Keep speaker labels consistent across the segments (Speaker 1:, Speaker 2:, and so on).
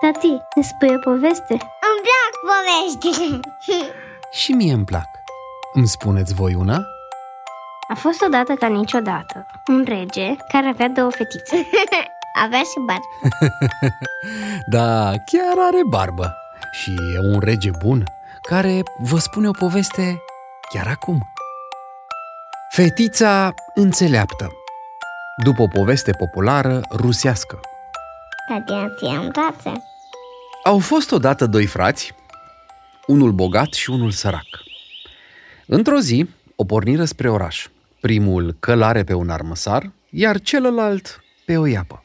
Speaker 1: Tati, ne spui o poveste?
Speaker 2: Îmi plac poveștile
Speaker 3: Și mie îmi plac. Îmi spuneți voi una?
Speaker 1: A fost odată ca niciodată un rege care avea două fetițe.
Speaker 2: Avea și bar
Speaker 3: Da, chiar are barbă. Și e un rege bun care vă spune o poveste chiar acum. Fetița înțeleaptă După o poveste populară rusească
Speaker 2: Tati, ți-am tațe
Speaker 3: Au fost odată doi frați, unul bogat și unul sărac. Într-o zi, o porniră spre oraș. Primul călare pe un armăsar, iar celălalt pe o iapă.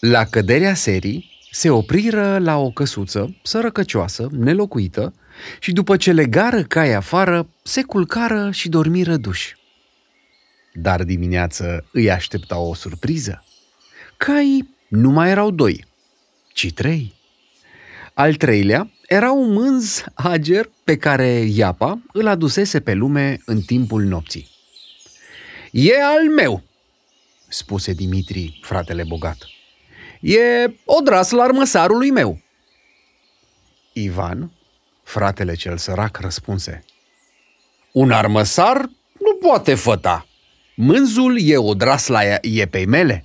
Speaker 3: La căderea serii, se opriră la o căsuță sărăcăcioasă, nelocuită, și după ce legară cai afară, se culcară și dormiră duși. Dar dimineață îi aștepta o surpriză. Caii nu mai erau doi, ci trei. Al treilea era un mânz ager pe care Iapa îl adusese pe lume în timpul nopții. E al meu, spuse Dimitri, fratele bogat. E odrasul armăsarului meu. Ivan, fratele cel sărac, răspunse. Un armăsar nu poate făta. Mânzul e odras la iepei mele.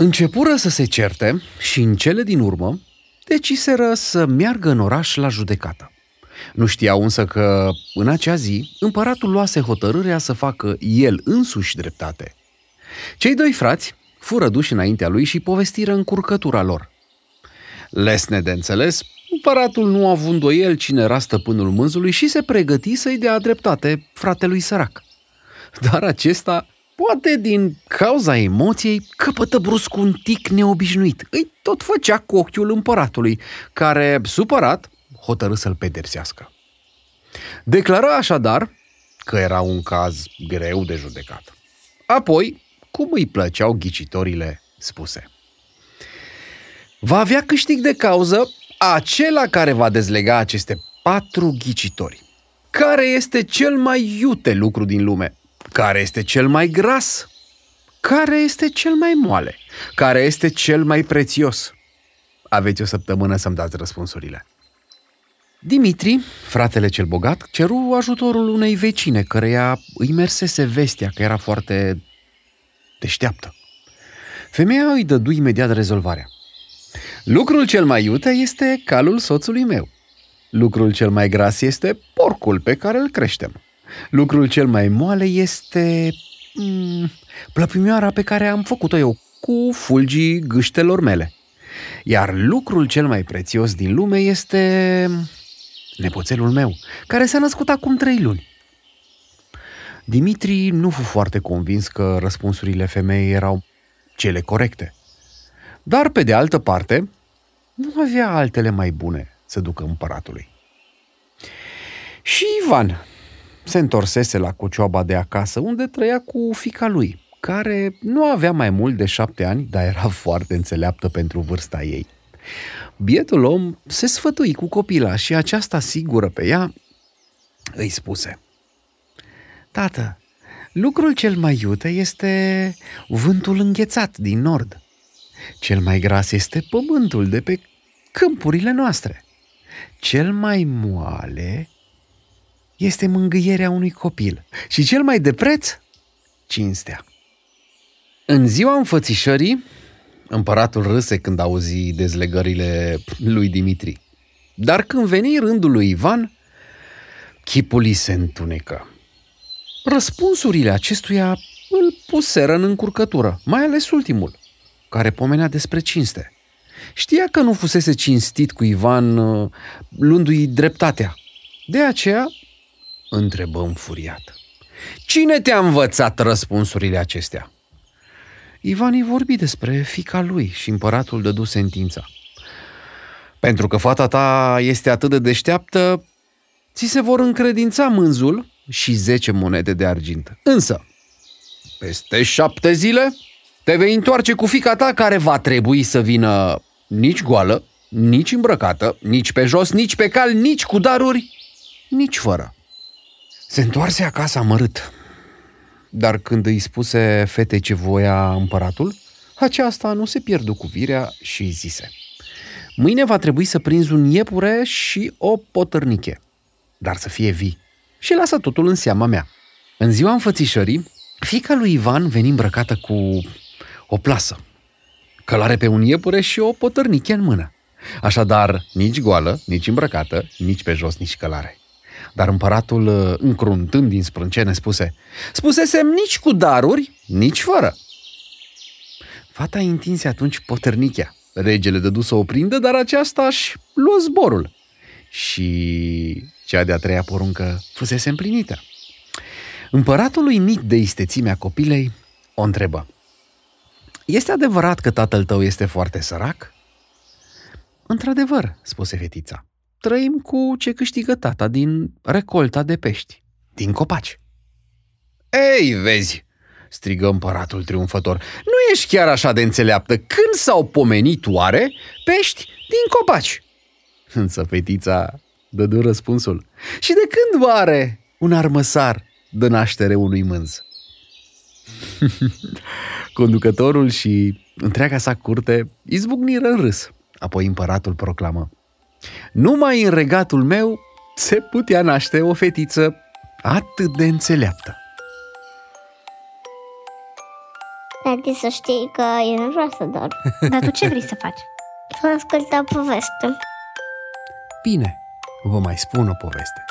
Speaker 3: Începură să se certe și în cele din urmă deciseră să meargă în oraș la judecată. Nu știau însă că, în acea zi, împăratul luase hotărârea să facă el însuși dreptate. Cei doi frați fură duși înaintea lui și povestiră încurcătura lor. Lesne de înțeles, împăratul nu a avut îndoiel cine era stăpânul mânzului și se pregăti să-i dea dreptate fratelui sărac. Dar acesta, poate din cauza emoției, căpătă brusc un tic neobișnuit. Îi tot făcea cu ochiul împăratului, care, supărat, hotărâ să-l pedepsească. Declară așadar că era un caz greu de judecat. Apoi, cum îi plăceau ghicitorile spuse. Va avea câștig de cauză acela care va dezlega aceste patru ghicitori. Care este cel mai iute lucru din lume? Care este cel mai gras? Care este cel mai moale? Care este cel mai prețios? Aveți o săptămână să-mi dați răspunsurile. Dimitri, fratele cel bogat, ceru ajutorul unei vecine, căreia îi mersese vestea că era foarte deșteaptă. Femeia îi dădu imediat rezolvarea. Lucrul cel mai iute este calul soțului meu. Lucrul cel mai gras este porcul pe care îl creștem. Lucrul cel mai moale este mm, plăpimioara pe care am făcut-o eu cu fulgii gâștelor mele. Iar lucrul cel mai prețios din lume este nepoțelul meu, care s-a născut acum trei luni. Dimitri nu fu foarte convins că răspunsurile femeii erau cele corecte. Dar, pe de altă parte, nu avea altele mai bune să ducă împăratului. Și Ivan se întorsese la cocioaba de acasă, unde trăia cu fica lui, care nu avea mai mult de șapte ani, dar era foarte înțeleaptă pentru vârsta ei. Bietul om se sfătui cu copila și aceasta sigură pe ea îi spuse Tată, lucrul cel mai iute este vântul înghețat din nord. Cel mai gras este pământul de pe câmpurile noastre. Cel mai moale este mângâierea unui copil și cel mai de preț, cinstea. În ziua înfățișării, împăratul râse când auzi dezlegările lui Dimitri. Dar când veni rândul lui Ivan, chipul îi se întunecă. Răspunsurile acestuia îl puseră în încurcătură, mai ales ultimul, care pomenea despre cinste. Știa că nu fusese cinstit cu Ivan uh, luându-i dreptatea. De aceea întrebă înfuriat. Cine te-a învățat răspunsurile acestea? Ivan îi vorbi despre fica lui și împăratul dădu sentința. Pentru că fata ta este atât de deșteaptă, ți se vor încredința mânzul și zece monede de argint. Însă, peste șapte zile, te vei întoarce cu fica ta care va trebui să vină nici goală, nici îmbrăcată, nici pe jos, nici pe cal, nici cu daruri, nici fără. Se întoarse acasă amărât. Dar când îi spuse fetei ce voia împăratul, Aceasta nu se pierdu cu virea și îi zise. Mâine va trebui să prinzi un iepure și o potărniche, dar să fie vii. Și lasă totul în seama mea. În ziua înfățișării, fica lui Ivan veni îmbrăcată cu o plasă, călare pe un iepure și o potărniche în mână. Așadar, nici goală, nici îmbrăcată, nici pe jos, nici călare. Dar împăratul, încruntând din sprâncene, spuse Spusesem nici cu daruri, nici fără. Fata întinse atunci potărnichea. Regele dădu să o prindă, dar aceasta își luă zborul. Și cea de-a treia poruncă fusese împlinită. Împăratul uimit de istețimea copilei o întrebă. Este adevărat că tatăl tău este foarte sărac? Într-adevăr, spuse fetița. Trăim cu ce câștigă tata din recolta de pești, din copaci. Ei, vezi, strigă împăratul triumfător, nu ești chiar așa de înțeleaptă. Când s-au pomenit oare pești din copaci? Însă fetița dădu răspunsul. Și de când oare un armăsar dă naștere unui mânz? Conducătorul și întreaga sa curte izbucniră în râs. Apoi împăratul proclamă. Numai în regatul meu se putea naște o fetiță atât de înțeleaptă.
Speaker 2: Tati, să știi că eu nu vreau să dorm.
Speaker 1: Dar tu ce vrei să faci?
Speaker 2: Să ascult o poveste.
Speaker 3: Bine, vă mai spun o poveste.